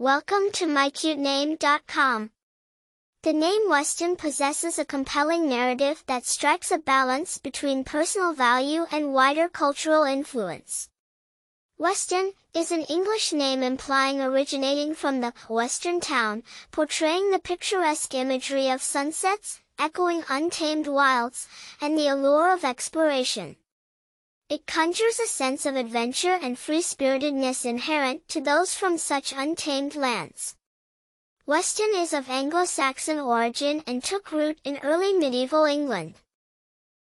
Welcome to mycutename.com. The name Westen possesses a compelling narrative that strikes a balance between personal value and wider cultural influence. Westen is an English name implying originating from the western town, portraying the picturesque imagery of sunsets, echoing untamed wilds, and the allure of exploration. It conjures a sense of adventure and free-spiritedness inherent to those from such untamed lands. Westen is of Anglo-Saxon origin and took root in early medieval England.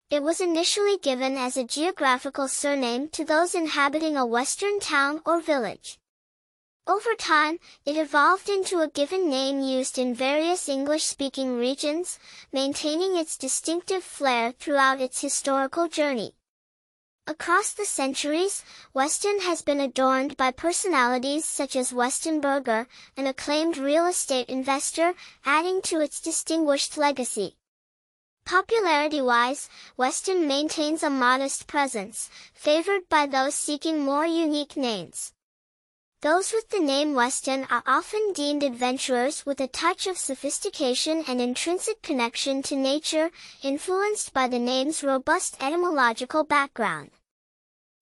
It was initially given as a geographical surname to those inhabiting a western town or village. Over time, it evolved into a given name used in various English-speaking regions, maintaining its distinctive flair throughout its historical journey. Across the centuries, Westen has been adorned by personalities such as Westen Berger, an acclaimed real estate investor, adding to its distinguished legacy. Popularity-wise, Westen maintains a modest presence, favored by those seeking more unique names. Those with the name Westen are often deemed adventurers with a touch of sophistication and intrinsic connection to nature, influenced by the name's robust etymological background.